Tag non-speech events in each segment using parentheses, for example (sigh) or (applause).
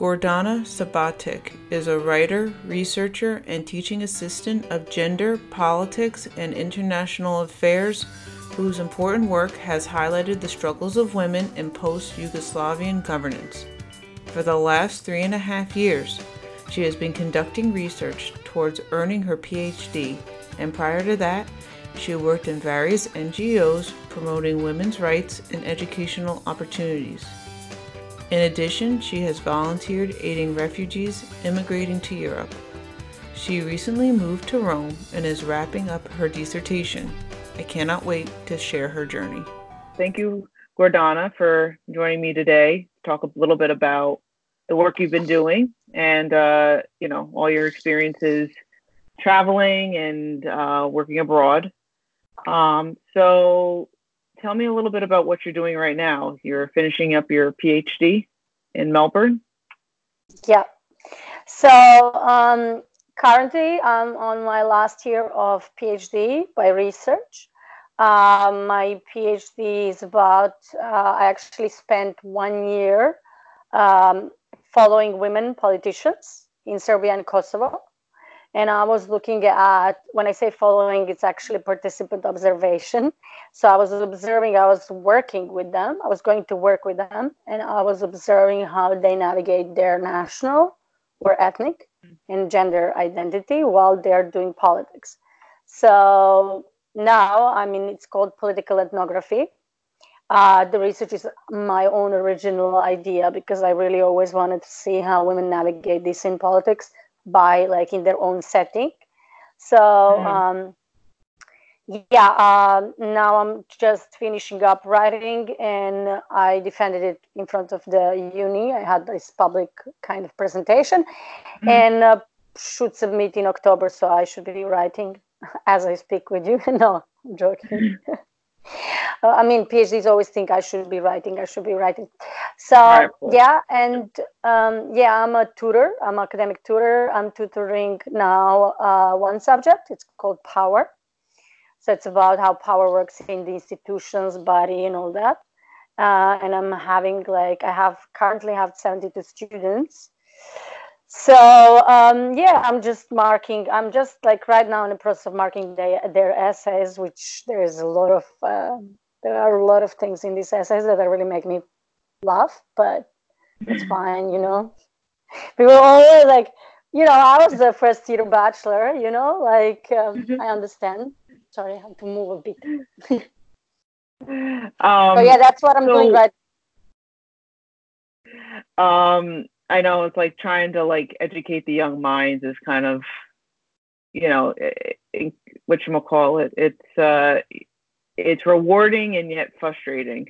Gordana Sabatic is a writer, researcher, and teaching assistant of gender, politics, and international affairs whose important work has highlighted the struggles of women in post Yugoslavian governance. For the last three and a half years, she has been conducting research towards earning her PhD, and prior to that, she worked in various NGOs promoting women's rights and educational opportunities. In addition, she has volunteered aiding refugees immigrating to Europe. She recently moved to Rome and is wrapping up her dissertation. I cannot wait to share her journey. Thank you, Gordana, for joining me today to talk a little bit about the work you've been doing and uh, you know all your experiences traveling and uh, working abroad. Um, so tell me a little bit about what you're doing right now. You're finishing up your PhD in Melbourne. Yeah. So um, currently, I'm on my last year of PhD by research. Uh, my PhD is about, uh, I actually spent one year um, following women politicians in Serbia and Kosovo and I was looking at when I say following, it's actually participant observation. So I was observing, I was working with them, I was going to work with them, and I was observing how they navigate their national or ethnic and gender identity while they're doing politics. So now, I mean, it's called political ethnography. Uh, the research is my own original idea because I really always wanted to see how women navigate this in politics by like in their own setting. So mm. um, yeah, uh, now I'm just finishing up writing, and I defended it in front of the uni. I had this public kind of presentation, mm. and uh, should submit in October. So I should be writing (laughs) as I speak with you. (laughs) no, I'm joking. Uh, I mean, PhDs always think I should be writing, I should be writing. So, right. yeah, and um, yeah, I'm a tutor, I'm an academic tutor. I'm tutoring now uh, one subject, it's called power. So, it's about how power works in the institutions, body, and all that. Uh, and I'm having like, I have currently have 72 students so um, yeah i'm just marking i'm just like right now in the process of marking their, their essays which there is a lot of uh, there are a lot of things in these essays that really make me laugh but it's (laughs) fine you know? People always like you know i was the first year bachelor you know? Like um, mm-hmm. i understand. Sorry i have to move a bit. (laughs) Um, yeah that's what i'm so, doing right um I know it's like trying to like educate the young minds is kind of, you know, what you call it. It's uh, it's rewarding and yet frustrating.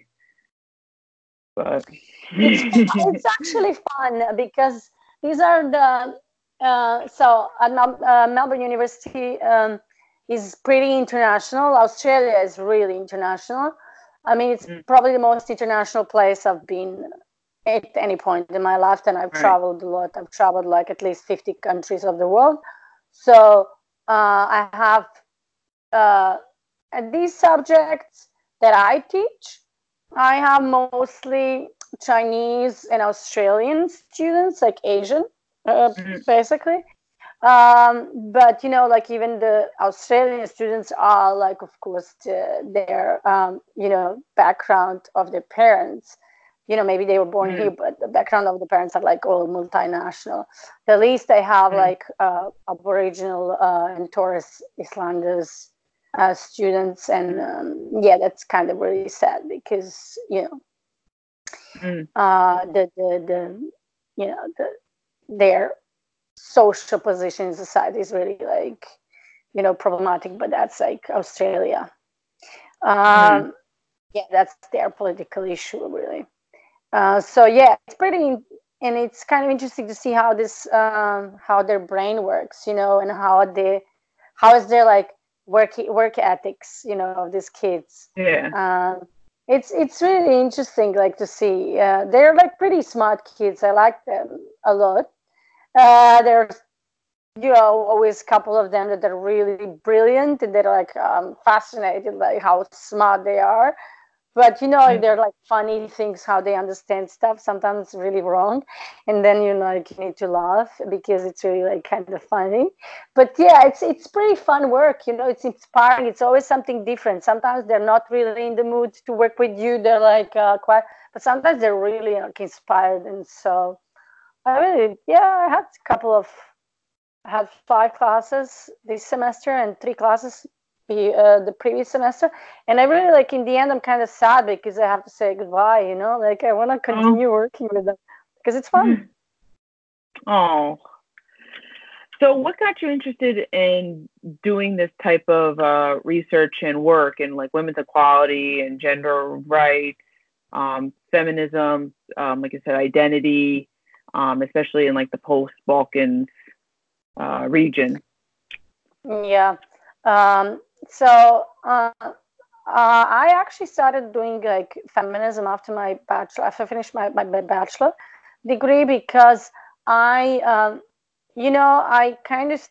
But it's, (laughs) it's actually fun because these are the uh, so at uh, Melbourne University um, is pretty international. Australia is really international. I mean, it's mm. probably the most international place I've been at any point in my life and i've right. traveled a lot i've traveled like at least 50 countries of the world so uh, i have uh, these subjects that i teach i have mostly chinese and australian students like asian uh, mm-hmm. basically um, but you know like even the australian students are like of course the, their um, you know background of their parents you know maybe they were born mm. here but the background of the parents are like all multinational at least they have mm. like uh, aboriginal uh, and torres islanders uh, students and um, yeah that's kind of really sad because you know mm. uh, the, the the you know the their social position in society is really like you know problematic but that's like australia um, mm. yeah that's their political issue really uh, so yeah, it's pretty, and it's kind of interesting to see how this, um, how their brain works, you know, and how they, how is their like work work ethics, you know, of these kids. Yeah. Um, it's it's really interesting, like to see. Uh, they're like pretty smart kids. I like them a lot. Uh, there's you know always a couple of them that are really brilliant and they're like um, fascinated by how smart they are but you know they're like funny things how they understand stuff sometimes really wrong. And then you know like you need to laugh because it's really like kind of funny. But yeah it's it's pretty fun work you know it's inspiring. It's always something different. Sometimes they're not really in the mood to work with you. They're like uh, quite but sometimes they're really like inspired. And so i really yeah i had a couple of I had five classes this semester and three classes uh, the previous semester. And i really like in the end i'm kind of sad because i have to say goodbye you know? Like i want to oh. continue oh. working with them because it's fun. Oh. So what got you interested in doing this type of uh, research and work in like women's equality and gender rights um, feminism um, like i said identity um, especially in like the post balkans uh, region? Yeah. Um, so uh, uh, I actually started doing like feminism after my bachelor. After I finished my, my, my bachelor degree because I, um, you know, I kind of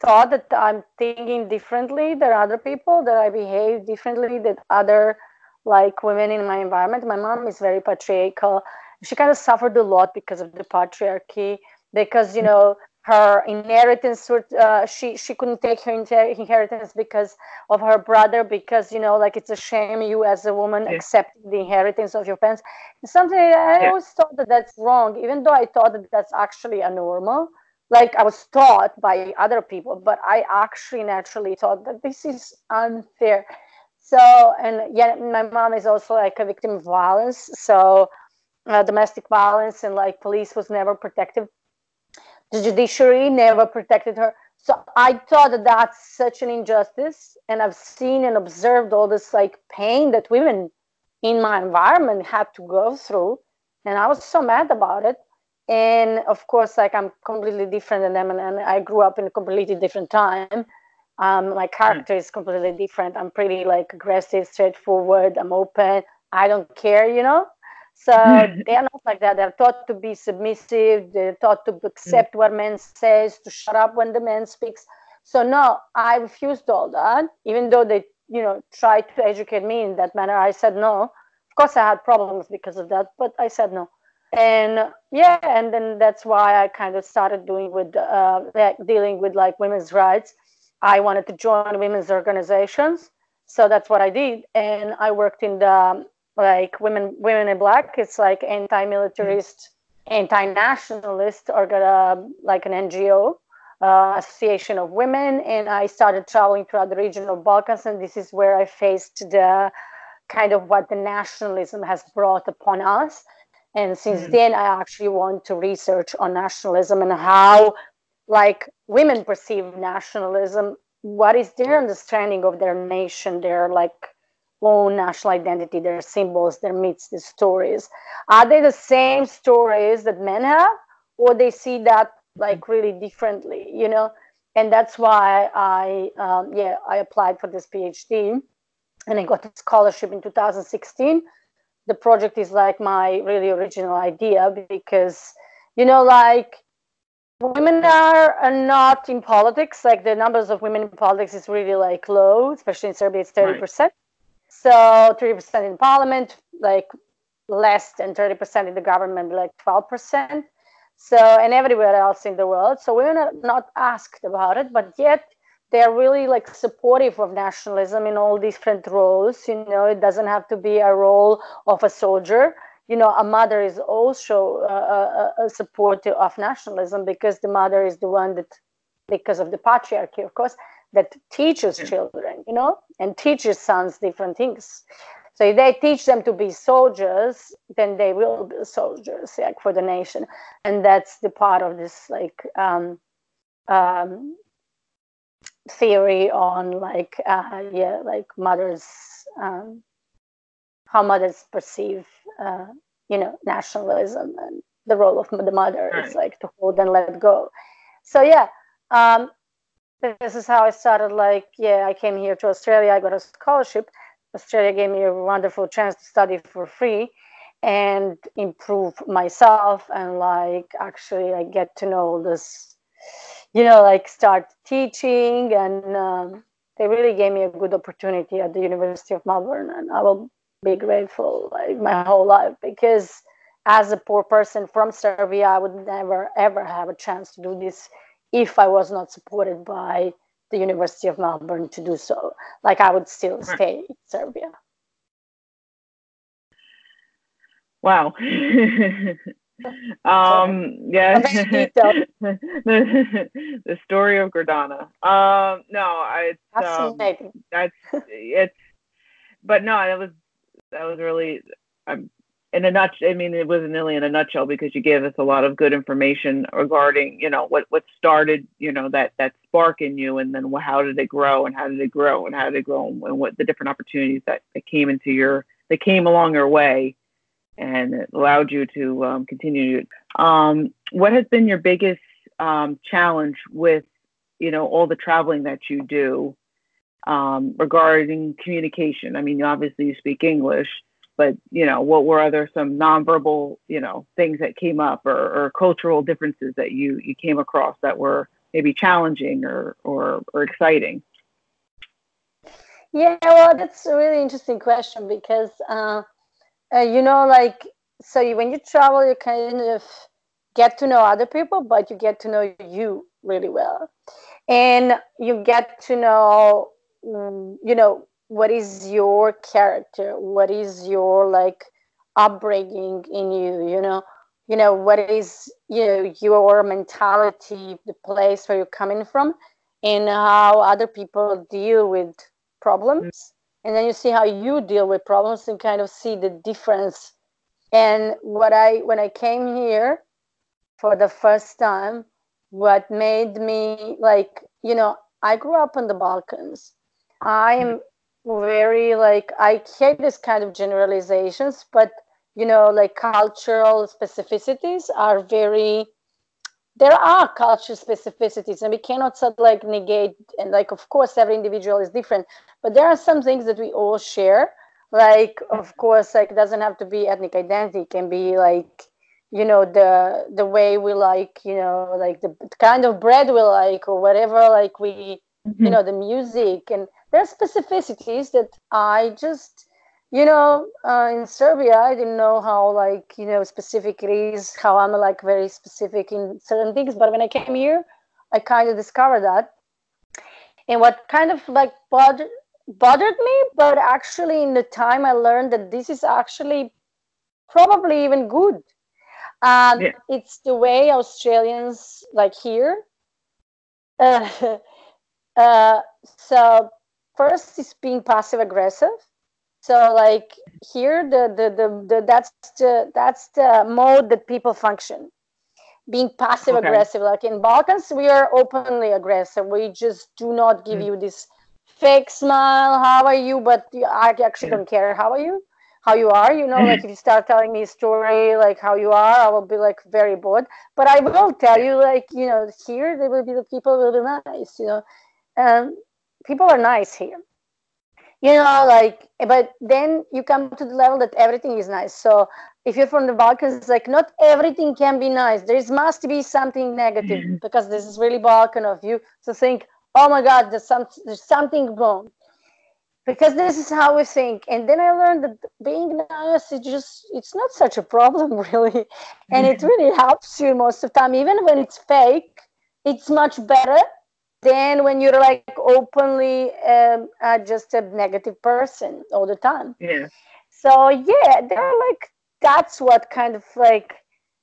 thought that I'm thinking differently than other people, that I behave differently than other like women in my environment. My mom is very patriarchal. She kind of suffered a lot because of the patriarchy, because you know her inheritance uh, she she couldn't take her inheritance because of her brother because you know like it's a shame you as a woman yeah. accept the inheritance of your parents something i yeah. always thought that that's wrong even though i thought that that's actually a normal like i was taught by other people but i actually naturally thought that this is unfair so and yeah my mom is also like a victim of violence so uh, domestic violence and like police was never protective the judiciary never protected her. So I thought that that's such an injustice. And I've seen and observed all this like pain that women in my environment had to go through. And I was so mad about it. And of course, like I'm completely different than them. And, and I grew up in a completely different time. Um, my character is completely different. I'm pretty like aggressive, straightforward. I'm open. I don't care, you know. So (laughs) they are not like that. They're taught to be submissive. They're taught to accept what men says, to shut up when the man speaks. So no, I refused all that. Even though they, you know, tried to educate me in that manner, I said no. Of course, I had problems because of that, but I said no. And yeah, and then that's why I kind of started doing with uh, dealing with like women's rights. I wanted to join women's organizations, so that's what I did, and I worked in the like women women in black it's like anti-militarist anti-nationalist or uh, like an ngo uh, association of women. And i started traveling throughout the region of balkans and this is where i faced the kind of what the nationalism has brought upon us. And since mm-hmm. then i actually want to research on nationalism and how like women perceive nationalism. What is their understanding of their nation their like own national identity, their symbols, their myths, their stories. Are they the same stories that men have, or they see that like really differently? You know, and that's why I um, yeah I applied for this PhD, and I got a scholarship in 2016. The project is like my really original idea because you know like women are, are not in politics like the numbers of women in politics is really like low especially in serbia it's 30 percent so 3% in parliament, like less than 30% in the government, like 12%. So, and everywhere else in the world. So we're not, not asked about it, but yet they're really like supportive of nationalism in all different roles. You know, it doesn't have to be a role of a soldier. You know, a mother is also a, a supporter of nationalism because the mother is the one that, because of the patriarchy, of course, that teaches children, you know, and teaches sons different things. So if they teach them to be soldiers, then they will be soldiers, like for the nation, and that's the part of this like um, um, theory on like uh, yeah, like mothers, um, how mothers perceive uh, you know nationalism and the role of the mother right. is like to hold and let go. So yeah, um, this is how I started. Like, yeah, I came here to Australia. I got a scholarship. Australia gave me a wonderful chance to study for free and improve myself and like actually like get to know this you know like start teaching and um, they really gave me a good opportunity at the university of melbourne and i will be grateful like my whole life because as a poor person from Serbia, I would never ever have a chance to do this if I was not supported by the University of Melbourne to do so. Like I would still stay in Serbia. Wow. (laughs) um yeah (laughs) the, story of Gordana. Um no, I it's um, that's it's but no, that was that was really I'm in a nutshell, I mean, it wasn't really in a nutshell because you gave us a lot of good information regarding, you know, what what started, you know, that that spark in you, and then how did it grow, and how did it grow, and how did it grow, and what the different opportunities that, that came into your that came along your way, and it allowed you to um, continue. Um, what has been your biggest um, challenge with, you know, all the traveling that you do um, regarding communication? I mean, obviously you speak English but you know what were other some nonverbal you know things that came up or, or cultural differences that you you came across that were maybe challenging or or, or exciting? Yeah well that's a really interesting question because uh, uh, you know like so you, when you travel you kind of get to know other people but you get to know you really well. And you get to know mm, you know what is your character? What is your like upbringing in you you know? You know what is you know your mentality the place where you're coming from and how other people deal with problems. Mm-hmm. and then you see how you deal with problems and kind of see the difference. And what i when i came here for the first time what made me like you know i grew up in the balkans. I'm very like I hate this kind of generalizations, but you know, like cultural specificities are very there are cultural specificities and we cannot sort of like negate and like of course every individual is different but there are some things that we all share like of course like it doesn't have to be ethnic identity it can be like you know the the way we like you know like the kind of bread we like or whatever like we mm-hmm. you know the music and there are specificities that I just, you know, uh, in Serbia, I didn't know how like you know specific it is, how I'm like very specific in certain things. But when I came here, I kind of discovered that, and what kind of like bothered bothered me, but actually in the time I learned that this is actually probably even good. Um, yeah. It's the way Australians like here. Uh, (laughs) uh, so first is being passive aggressive. So like here the, the the, the, that's the that's the mode that people function. Being passive okay. aggressive. Like in balkans we are openly aggressive. We just do not give mm. you this fake smile how are you? But i actually yeah. don't care. How are you? How you are? You know like if you start telling me a story like how you are i will be like very bored. But i will tell you like you know here they will be the people will be nice you know. Um, people are nice here. You know like but then you come to the level that everything is nice. So if you're from the balkans like not everything can be nice. There is must be something negative mm-hmm. because this is really balkan of you to think oh my god there's, some, there's something wrong. Because this is how we think. And then i learned that being nice is just it's not such a problem (laughs) really. And it mm-hmm. really helps you most of the time. Even when it's fake it's much better then when you're like openly um, uh, just a negative person all the time. Yeah. So yeah they're like that's what kind of like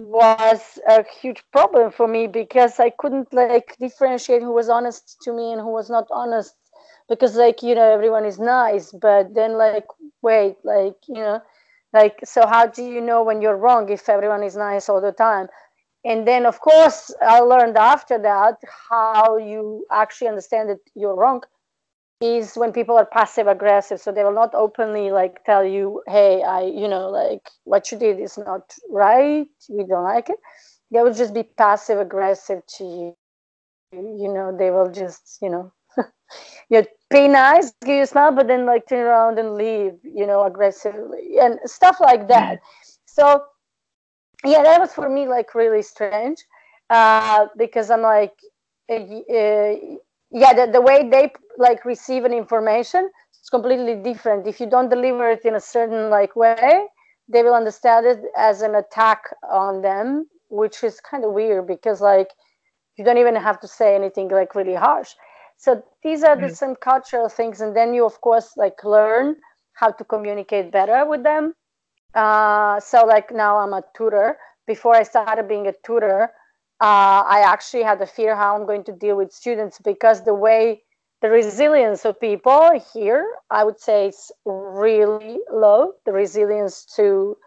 was a huge problem for me because i couldn't like differentiate who was honest to me and who was not honest because like you know everyone is nice but then like wait like you know like so how do you know when you're wrong if everyone is nice all the time and then of course i learned after that how you actually understand that you're wrong is when people are passive aggressive. So they will not openly like tell you hey i you know like what you did is not right. We don't like it. They will just be passive aggressive to you. You know they will just you know you know, be nice give you a smile but then like turn around and leave you know aggressively and stuff like that. Mm-hmm. So yeah that was for me like really strange uh, because i'm like uh, yeah the, the way they like receive an information it's completely different. If you don't deliver it in a certain like way they will understand it as an attack on them which is kind of weird because like you don't even have to say anything like really harsh. So these are the mm. some cultural things and then you of course like learn how to communicate better with them uh, so like now i'm a tutor. Before i started being a tutor uh, i actually had a fear how i'm going to deal with students because the way the resilience of people here i would say it's really low. The resilience to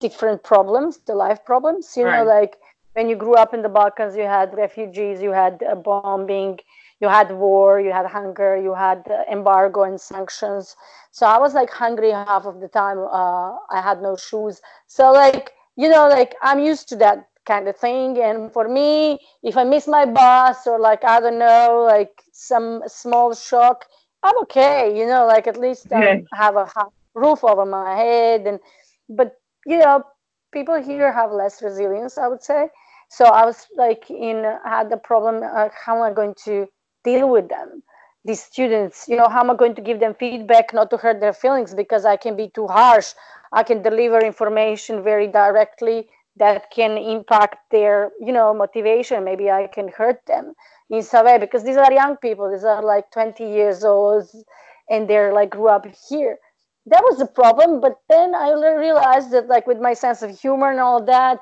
different problems the life problems. You right. know like when you grew up in the balkans you had refugees you had a bombing you had war you had hunger you had embargo and sanctions. So i was like hungry half of the time uh, i had no shoes. So like you know like i'm used to that kind of thing. And for me if i miss my bus or like i don't know like some small shock i'm okay you know like at least i have a roof over my head. And but you know people here have less resilience i would say. So i was like in had the problem uh, how am i going to deal with them these students you know how am i going to give them feedback not to hurt their feelings because i can be too harsh? I can deliver information very directly that can impact their you know motivation. Maybe i can hurt them in some way because these are young people. These are like 20 years old and they're like grew up here. That was a problem but then i realized that like with my sense of humor and all that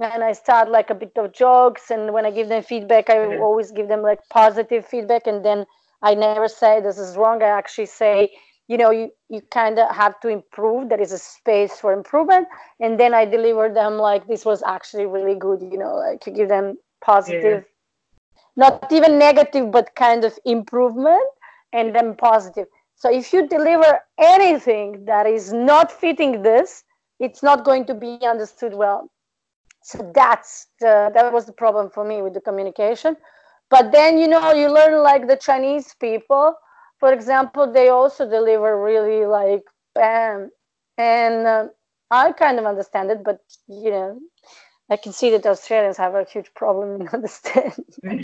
and i start like a bit of jokes and when i give them feedback i mm-hmm. always give them like positive feedback and then i never say this is wrong. I actually say you know you, you kind of have to improve. There is a space for improvement. And then i deliver them like this was actually really good you know like you give them positive yeah. not even negative but kind of improvement and then positive. So if you deliver anything that is not fitting this it's not going to be understood well so that's the that was the problem for me with the communication but then you know you learn like the chinese people for example, they also deliver really like bam, and uh, I kind of understand it, but you know, I can see that Australians have a huge problem in (laughs) understanding.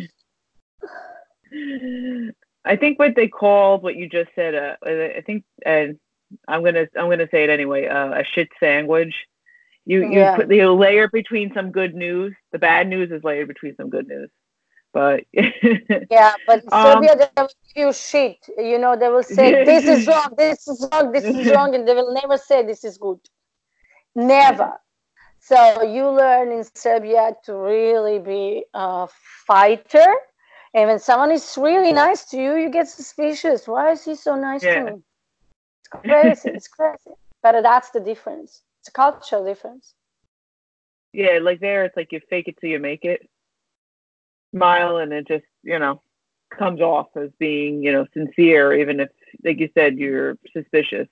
I think what they called what you just said. Uh, I think uh, I'm gonna I'm gonna say it anyway. Uh, a shit sandwich. You you yeah. put the layer between some good news. The bad news is layered between some good news. But (laughs) yeah, but um, Serbia they will give you shit. You know, they will say (laughs) this is wrong, this is wrong, this is wrong, and they will never say this is good. Never. So you learn in Serbia to really be a fighter. And when someone is really nice to you, you get suspicious. Why is he so nice yeah. to me? It's crazy. it's crazy. But that's the difference. It's a cultural difference. Yeah, like there, it's like you fake it till you make it. Smile and it just you know comes off as being you know sincere even if like you said you're suspicious.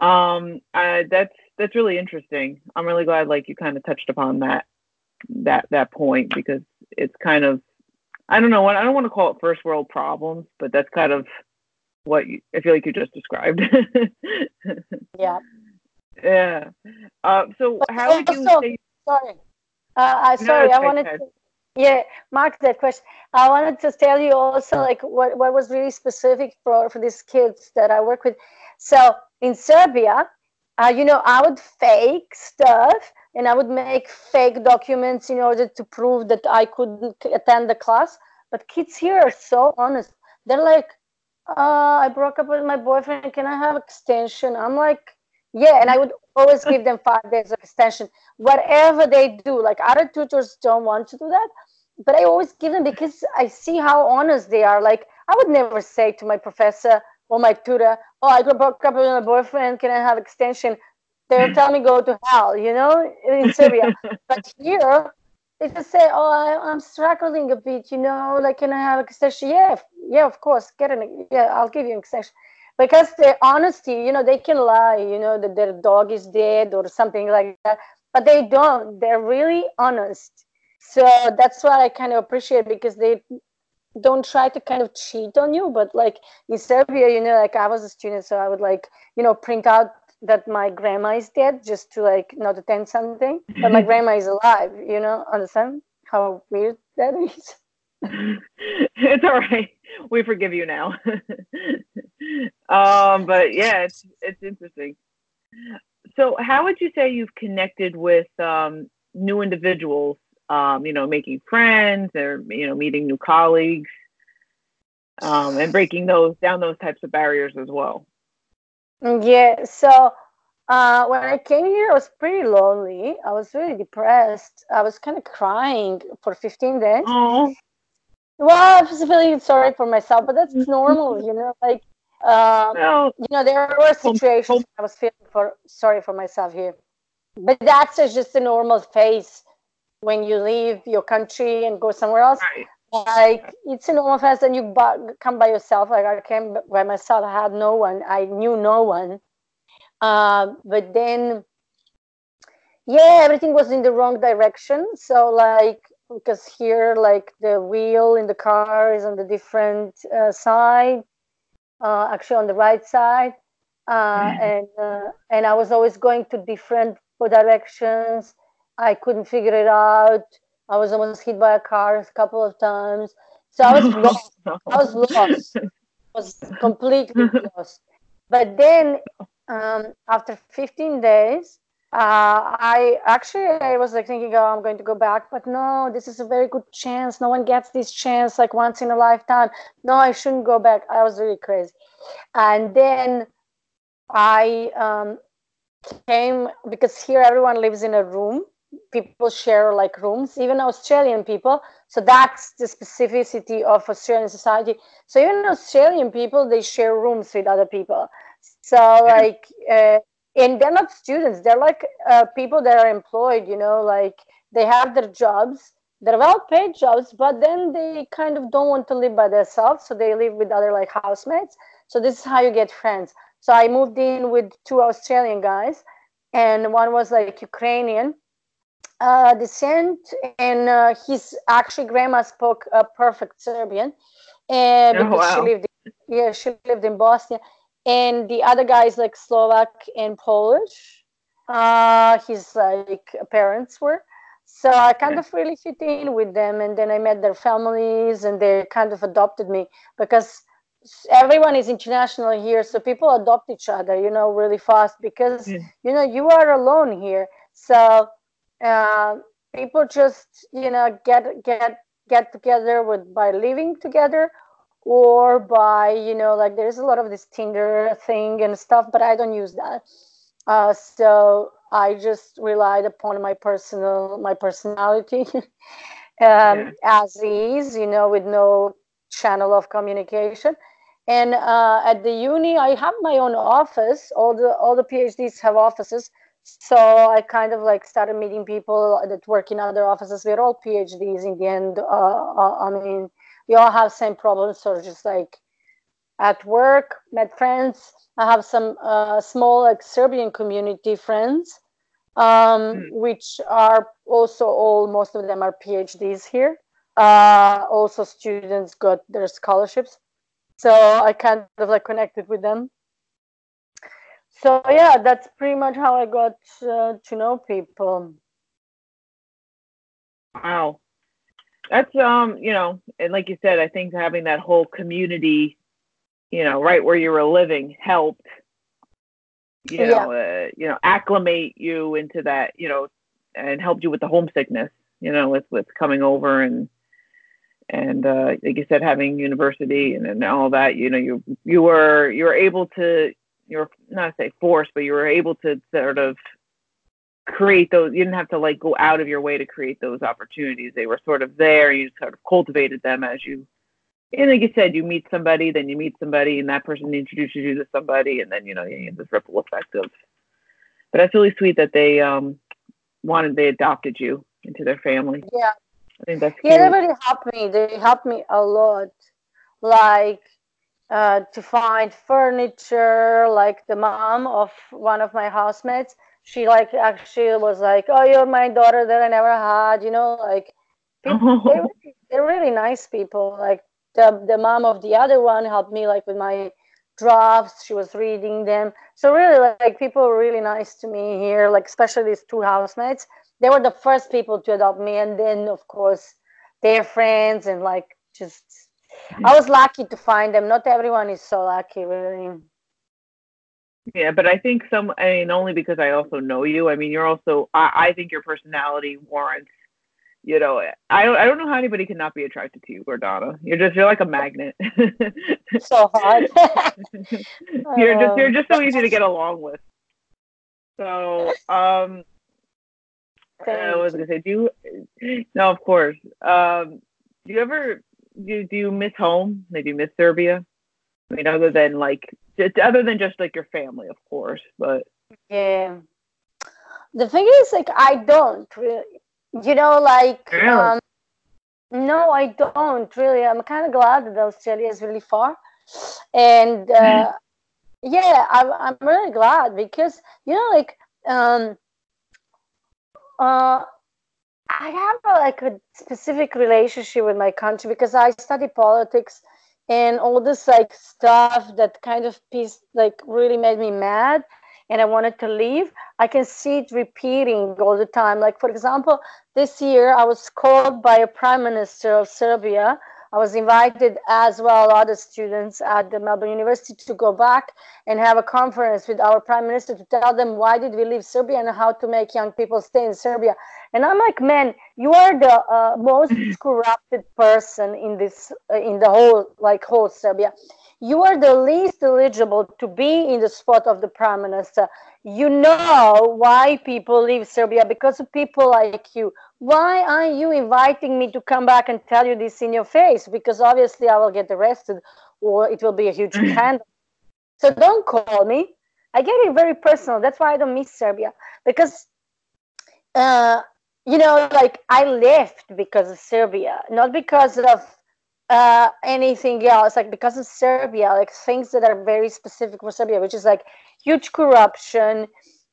Um I, that's that's really interesting. I'm really glad like you kind of touched upon that that that point because it's kind of i don't know what i don't want to call it first world problems but that's kind of what you, i feel like you just described. (laughs) Yeah yeah uh, so how would you say sorry uh, I, sorry no, i wanted to yeah, Mark, that question. I wanted to tell you also like what, what was really specific for, for these kids that I work with. So in Serbia, uh, you know, I would fake stuff and I would make fake documents in order to prove that I couldn't attend the class. But kids here are so honest. They're like, uh, I broke up with my boyfriend. Can I have extension? I'm like, yeah. And I would always give them five days of extension. Whatever they do like other tutors don't want to do that but i always give them because i see how honest they are. Like i would never say to my professor or my tutor oh i broke up with my boyfriend can i have extension? They'll tell me go to hell you know in serbia. (laughs) But here they just say oh I, am struggling a bit you know like can i have extension? Yeah yeah of course get an yeah i'll give you an extension because the honesty you know they can lie you know that their dog is dead or something like that but they don't. They're really honest. So that's what i kind of appreciate because they don't try to kind of cheat on you but like in serbia you know like i was a student so i would like you know print out that my grandma is dead just to like not attend something but my (laughs) grandma is alive you know understand how weird that is? (laughs) It's all right we forgive you now (laughs) um, but yeah, it's it's interesting. So, how would you say you've connected with um, new individuals? Um, you know, making friends or you know, meeting new colleagues, um, and breaking those down those types of barriers as well. Yeah. So uh, when I came here, I was pretty lonely. I was really depressed. I was kind of crying for 15 days. Oh. Well, I was feeling sorry for myself, but that's normal, you know. Like, uh, no. you know, there were situations I was feeling for sorry for myself here, but that's just a normal phase when you leave your country and go somewhere else. Right. Like it's a normal phase, and you come by yourself. Like I came by myself. I had no one. I knew no one uh, but then, yeah, everything was in the wrong direction. So like, because here, like the wheel in the car is on the different uh, side, uh, actually on the right side, uh, mm-hmm. and uh, and I was always going to different directions. I couldn't figure it out. I was almost hit by a car a couple of times. So I was (laughs) lost. I was lost. I was completely (laughs) lost. But then um, after 15 days, uh, I actually I was like thinking, oh, I'm going to go back, but no, this is a very good chance. No one gets this chance like once in a lifetime. No, I shouldn't go back. I was really crazy, and then I um, came because here everyone lives in a room. People share like rooms, even Australian people. So that's the specificity of Australian society. So even Australian people, they share rooms with other people. So like, uh, and they're not students; they're like uh, people that are employed. You know, like they have their jobs, they're well-paid jobs, but then they kind of don't want to live by themselves, so they live with other like housemates. So this is how you get friends. So I moved in with two Australian guys, and one was like Ukrainian uh, descent, and uh, his actually grandma spoke a perfect Serbian, and oh, because wow. she lived, in, yeah, she lived in Bosnia, and the other guy is like Slovak and Polish. Uh, his like parents were. So I kind of really fit in with them, and then I met their families, and they kind of adopted me because everyone is international here, so people adopt each other, you know, really fast because yeah. you know you are alone here. So uh, people just you know get get get together with by living together or by you know like there's a lot of this tinder thing and stuff but i don't use that. Uh, so i just relied upon my personal my personality (laughs) um, yeah. as is you know with no channel of communication. And uh, at the uni i have my own office. All the all the phds have offices. So i kind of like started meeting people that work in other offices. We're all phds in the end uh, uh i mean we all have same problems. So just like at work, met friends. I have some uh, small like Serbian community friends, um, mm. which are also all most of them are PhDs here. Uh, also, students got their scholarships, so I kind of like connected with them. So yeah, that's pretty much how I got uh, to know people. Wow, that's um you know and like you said i think having that whole community you know right where you were living helped you know yeah. uh, you know acclimate you into that you know and helped you with the homesickness you know with with coming over and and uh, like you said having university and, and all that you know you you were you were able to you're not to say forced but you were able to sort of create those you didn't have to like go out of your way to create those opportunities. They were sort of there. You sort of cultivated them as you and like you said you meet somebody then you meet somebody and that person introduces you to somebody and then you know you get this ripple effect of but that's really sweet that they um wanted they adopted you into their family. Yeah. I think that's yeah they really helped me. They helped me a lot. Like uh, to find furniture like the mom of one of my housemates she like actually was like, "Oh, you're my daughter that I never had," you know, like people, (laughs) they're, they're really nice people. Like the the mom of the other one helped me like with my drafts. She was reading them. So really, like people were really nice to me here. Like especially these two housemates. They were the first people to adopt me, and then of course their friends and like just I was lucky to find them. Not everyone is so lucky, really. Yeah, but I think some. I mean, only because I also know you. I mean, you're also. I, I think your personality warrants. You know, I don't. I don't know how anybody can not be attracted to you, Gordana. You're just. You're like a magnet. (laughs) so hard. (laughs) you're just. You're just so easy to get along with. So, um, I was gonna say, do you? No, of course. Um, do you ever do? Do you miss home? You miss Serbia? I mean, other than like, just, other than just like your family, of course, but yeah. The thing is, like, I don't really. You know, like, yeah. um, no, I don't really. I'm kind of glad that Australia is really far, and uh, yeah, I'm I'm really glad because you know, like, um, uh, I have a, like a specific relationship with my country because I study politics and all this like stuff that kind of piece like really made me mad and I wanted to leave. I can see it repeating all the time. Like for example, this year I was called by a prime minister of Serbia I was invited as well other students at the Melbourne University to go back and have a conference with our prime minister to tell them why did we leave Serbia and how to make young people stay in Serbia. And I'm like, man, you are the uh, most (clears throat) corrupted person in this uh, in the whole like whole Serbia. You are the least eligible to be in the spot of the prime minister. You know why people leave Serbia because of people like you why are you inviting me to come back and tell you this in your face? Because obviously I will get arrested or it will be a huge scandal. So don't call me. I get it very personal. That's why I don't miss Serbia because, uh, you know, like I left because of Serbia, not because of uh, anything else, like because of Serbia, like things that are very specific for Serbia, which is like huge corruption,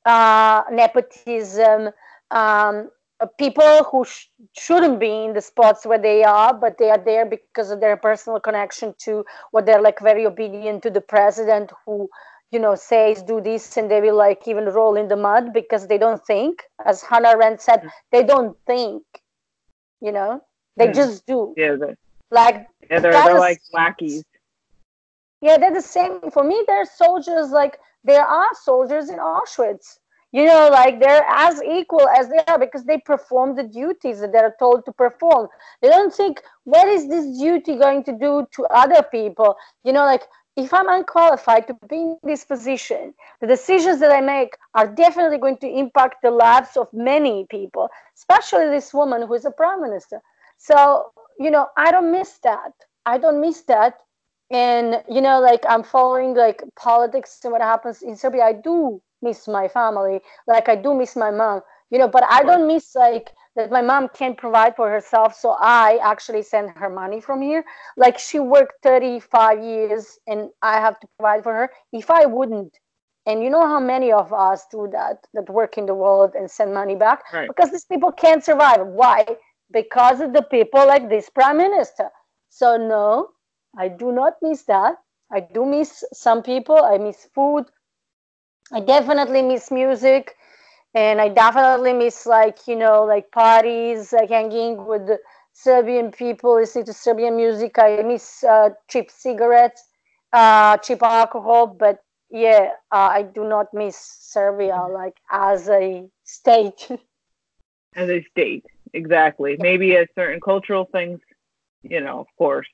uh, nepotism, um, uh, people who sh- shouldn't be in the spots where they are, but they are there because of their personal connection to what they're like very obedient to the president who, you know, says do this and they will like even roll in the mud because they don't think. As Hannah Arendt said, they don't think, you know, they mm. just do. Yeah. Like, yeah, they're, they're like lackeys. Yeah, they're the same. For me, they're soldiers like there are soldiers in Auschwitz you know like they're as equal as they are because they perform the duties that they're told to perform. They don't think what is this duty going to do to other people? You know like if i'm unqualified to be in this position the decisions that i make are definitely going to impact the lives of many people especially this woman who is a prime minister. So you know i don't miss that. I don't miss that. And you know like i'm following like politics and what happens in serbia. I do miss my family. Like i do miss my mom you know but i don't miss like that my mom can't provide for herself so i actually send her money from here. Like she worked 35 years and i have to provide for her. If i wouldn't and you know how many of us do that that work in the world and send money back? Right. because these people can't survive. Why? Because of the people like this prime minister. So no i do not miss that. I do miss some people. I miss food I definitely miss music and I definitely miss like, you know, like parties, like hanging with the Serbian people, listening to Serbian music. I miss uh, cheap cigarettes, uh, cheap alcohol, but yeah, uh, I do not miss Serbia mm-hmm. like as a state. (laughs) as a state, exactly. Yeah. Maybe as certain cultural things, you know, of course,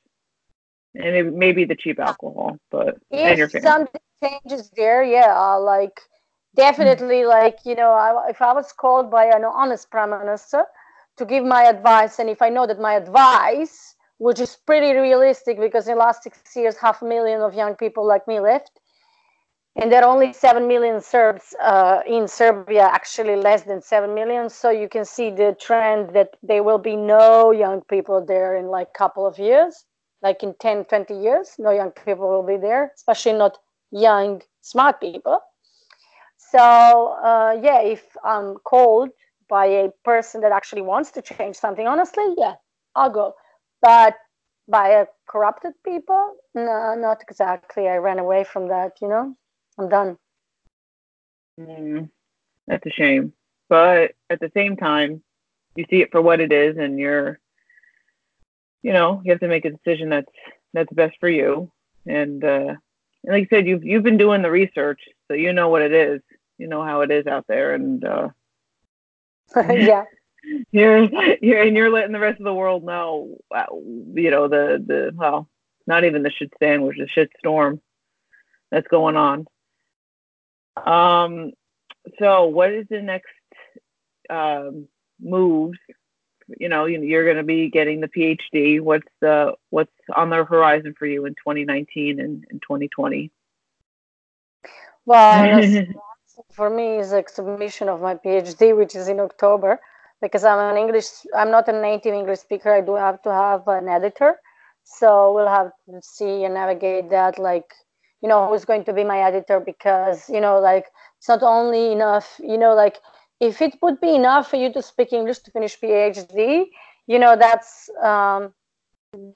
and it, maybe the cheap alcohol, but if and your family changes there yeah uh, like definitely mm. like you know I, if i was called by an honest prime minister to give my advice and if i know that my advice which is pretty realistic because in the last six years half a million of young people like me left and there are only 7 million serbs uh, in serbia actually less than 7 million so you can see the trend that there will be no young people there in like couple of years like in 10 20 years no young people will be there especially not young, smart people. So uh, yeah, if I'm called by a person that actually wants to change something, honestly, yeah, I'll go. But by a corrupted people, no, not exactly. I ran away from that. You know, I'm done. Mm, that's a shame, but at the same time, you see it for what it is, and you're, you know, you have to make a decision that's that's best for you. And, uh, and like I said, you've you've been doing the research, so you know what it is. You know how it is out there, and uh, (laughs) yeah, you're you're and you're letting the rest of the world know. Uh, you know the the well, not even the shit sandwich, the shit storm that's going on. Um, so what is the next um, moves? You know, you're going to be getting the PhD. What's the what's on the horizon for you in 2019 and, and 2020? Well, (laughs) for me is a submission of my PhD, which is in October, because I'm an English. I'm not a native English speaker. I do have to have an editor, so we'll have to see and navigate that. Like, you know, who's going to be my editor? Because you know, like it's not only enough. You know, like if it would be enough for you to speak English to finish PhD, you know, that's um,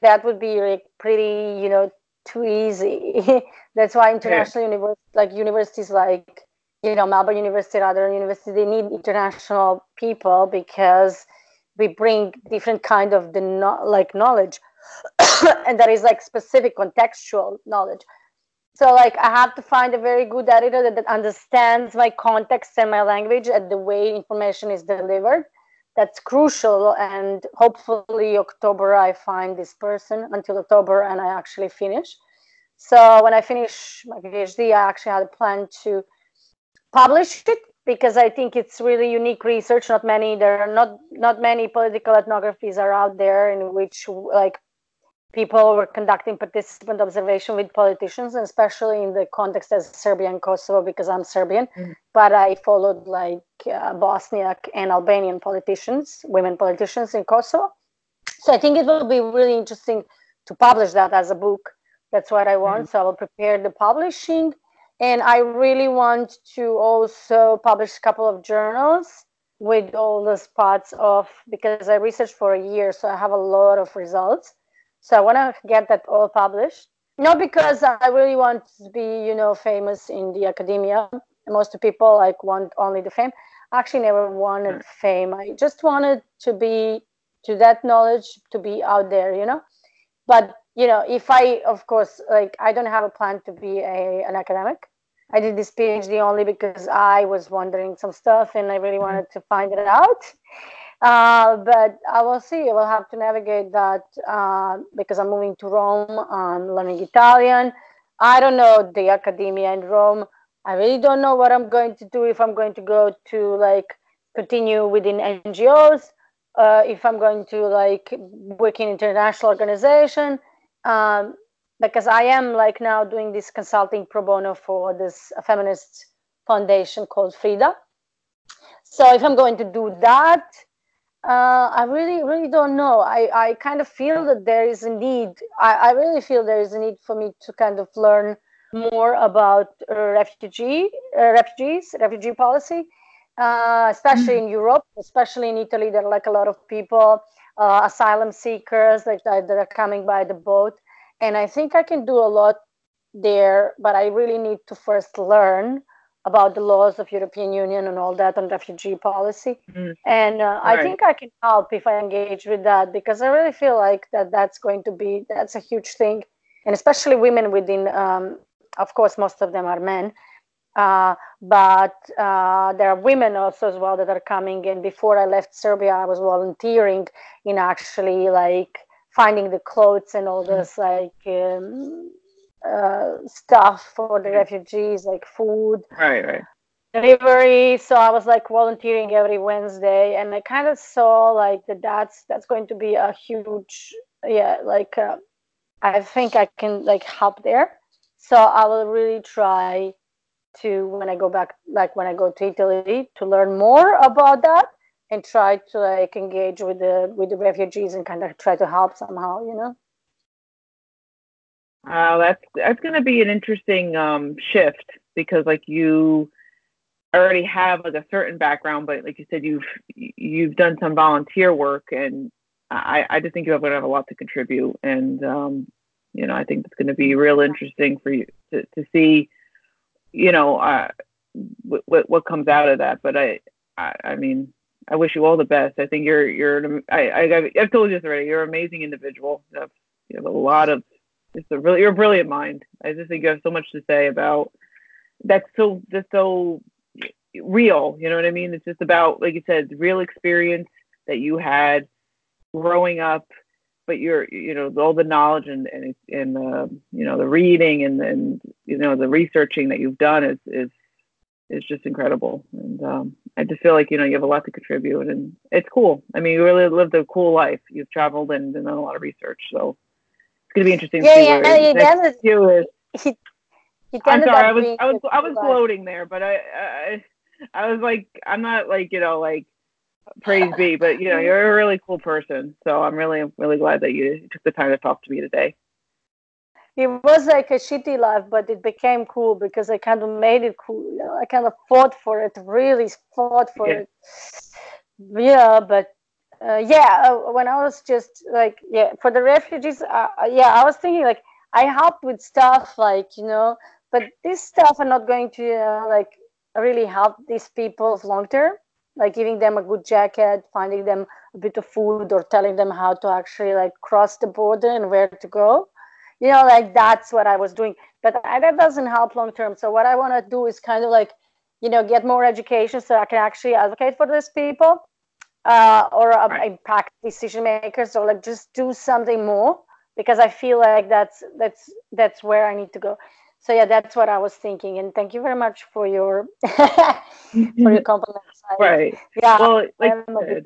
that would be like pretty, you know, too easy. (laughs) that's why international yeah. universities, like universities like you know Melbourne University, other universities, they need international people because we bring different kind of the no, like knowledge, (coughs) and that is like specific contextual knowledge. So like I have to find a very good editor that, that understands my context and my language and the way information is delivered. That's crucial. And hopefully October I find this person until October and I actually finish. So when I finish my PhD, I actually had a plan to publish it because I think it's really unique research. Not many there are not not many political ethnographies are out there in which like people were conducting participant observation with politicians, and especially in the context of Serbia and Kosovo, because I'm Serbian. Mm. But I followed like uh, Bosniak and Albanian politicians, women politicians in Kosovo. So I think it will be really interesting to publish that as a book. That's what I want. Mm. So I will prepare the publishing. And I really want to also publish a couple of journals with all the spots of because I researched for a year, so I have a lot of results so I want to get that all published. Not because I really want to be, you know, famous in the academia. Most people like want only the fame. I actually never wanted hmm. fame. I just wanted to be to that knowledge to be out there, you know. But you know, if I, of course, like I don't have a plan to be a an academic. I did this PhD only because I was wondering some stuff and I really hmm. wanted to find it out. Uh, but I will see. I will have to navigate that uh, because I'm moving to Rome. I'm learning Italian. I don't know the academia in Rome. I really don't know what I'm going to do if I'm going to go to like continue within NGOs, uh, if I'm going to like work in international organization. Um, because I am like now doing this consulting pro bono for this feminist foundation called Frida. So if I'm going to do that, uh, I really, really don't know. I, I kind of feel that there is a need. I, I really feel there is a need for me to kind of learn more about uh, refugee uh, refugees, refugee policy, uh, especially mm-hmm. in Europe, especially in Italy. There are like a lot of people, uh, asylum seekers like that, that are coming by the boat, and I think I can do a lot there. But I really need to first learn about the laws of European Union and all that on refugee policy. Mm. And uh, right. I think I can help if I engage with that because I really feel like that that's going to be that's a huge thing, and especially women within. Um, of course, most of them are men, uh, but uh, there are women also as well that are coming. And before I left Serbia, I was volunteering in actually like finding the clothes and all mm. this like. Um, uh, stuff for the refugees, like food. Right, right. Delivery. So I was like volunteering every Wednesday, and I kind of saw like that that's that's going to be a huge, yeah, like uh, I think I can like help there. So I will really try to when I go back, like when I go to Italy, to learn more about that and try to like engage with the with the refugees and kind of try to help somehow, you know. Uh, that's that's going to be an interesting um, shift because like you already have like a certain background, but like you said, you've you've done some volunteer work, and I I just think you're going to have a lot to contribute, and um, you know I think it's going to be real interesting for you to, to see, you know, uh, what what comes out of that. But I, I I mean I wish you all the best. I think you're you're I, I I've told you this already. You're an amazing individual. You have, you have a lot of just a really you're a brilliant mind. I just think you have so much to say about that's so just so real. You know what I mean? It's just about like you said, real experience that you had growing up, but you're you know all the knowledge and and and uh, you know the reading and and you know the researching that you've done is is is just incredible. And um, I just feel like you know you have a lot to contribute, and it's cool. I mean, you really lived a cool life. You've traveled and, and done a lot of research, so it's going to be interesting yeah, to see yeah, where yeah, next few is. He, he I'm sorry, I was I was I was gloating there, but I, I I was like I'm not like you know like praise be, but you know you're a really cool person, so I'm really really glad that you took the time to talk to me today. it was like a shitty life, but it became cool because I kind of made it cool. You know? I kind of fought for it, really fought for Yeah. it. Yeah, but uh, yeah, uh, when I was just like, yeah, for the refugees, uh, uh, yeah, I was thinking like I help with stuff like you know, but this stuff are not going to uh, like really help these people long term. Like giving them a good jacket, finding them a bit of food, or telling them how to actually like cross the border and where to go. You know like that's what i was doing. But I, that doesn't help long term. So what i want to do is kind of like you know get more education so i can actually advocate for these people uh, or uh, Right. impact decision makers or like just do something more because i feel like that's that's that's where i need to go so yeah that's what i was thinking and thank you very much for your (laughs) for your compliments I- right. yeah Well, like I'm I a said,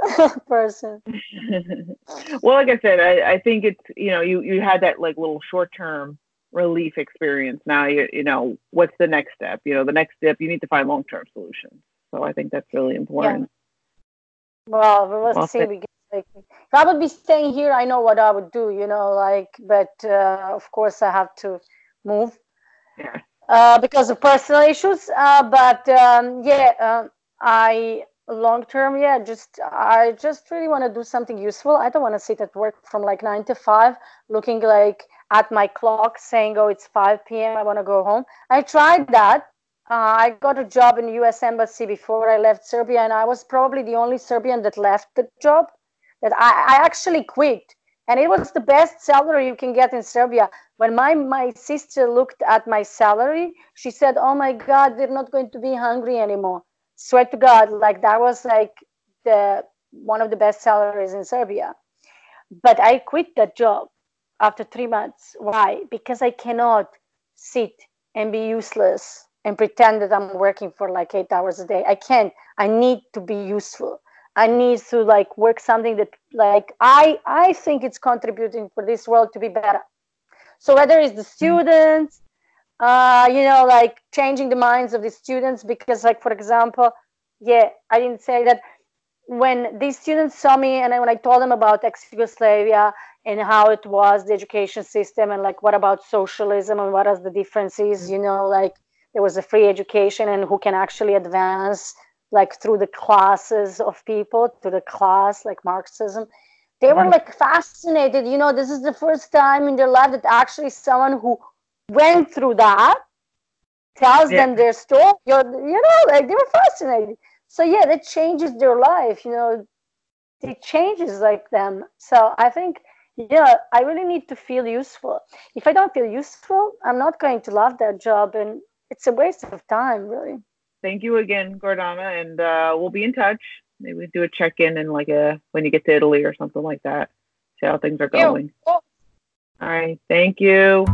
(laughs) person (laughs) well, like I said, I, I think it's you know you you had that like little short term relief experience. Now you you know what's the next step? You know the next step you need to find long term solutions. So I think that's really important. Well, we will Well, see. We get, like, if I would be staying here, I know what I would do, you know, like, but uh, of course I have to move Yeah. uh, because of personal issues. Uh, but um, yeah, um, I long term, yeah, just I just really want to do something useful. I don't want to sit at work from like nine to five, looking like at my clock, saying, "Oh, it's five p.m. I want to go home." I tried that. Uh, I got a job in U.S. Embassy before I left Serbia, and I was probably the only Serbian that left the job. That I, I actually quit, and it was the best salary you can get in Serbia. When my my sister looked at my salary, she said, "Oh my God, they're not going to be hungry anymore." Swear to God, like that was like the one of the best salaries in Serbia. But I quit that job after three months. Why? Because I cannot sit and be useless and pretend that I'm working for like eight hours a day. I can't. I need to be useful. I need to like work something that like I I think it's contributing for this world to be better. So whether it's the students, uh, you know, like changing the minds of the students, because like for example, yeah, I didn't say that when these students saw me and when I told them about ex-Yugoslavia and how it was the education system and like what about socialism and what are the differences, you know, like there was a free education and who can actually advance like through the classes of people to the class like Marxism. They were like fascinated, you know, this is the first time in their life that actually someone who went through that tells Yeah. them their story. You're, you know, like they were fascinated. So yeah, that changes their life. You know, it changes like them. So I think, yeah, I really need to feel useful. If I don't feel useful, I'm not going to love that job, and it's a waste of time, really. Thank you again, Gordana, and uh, we'll be in touch. Maybe we do a check in and like a when you get to Italy or something like that. See how things are going. All right. Thank you.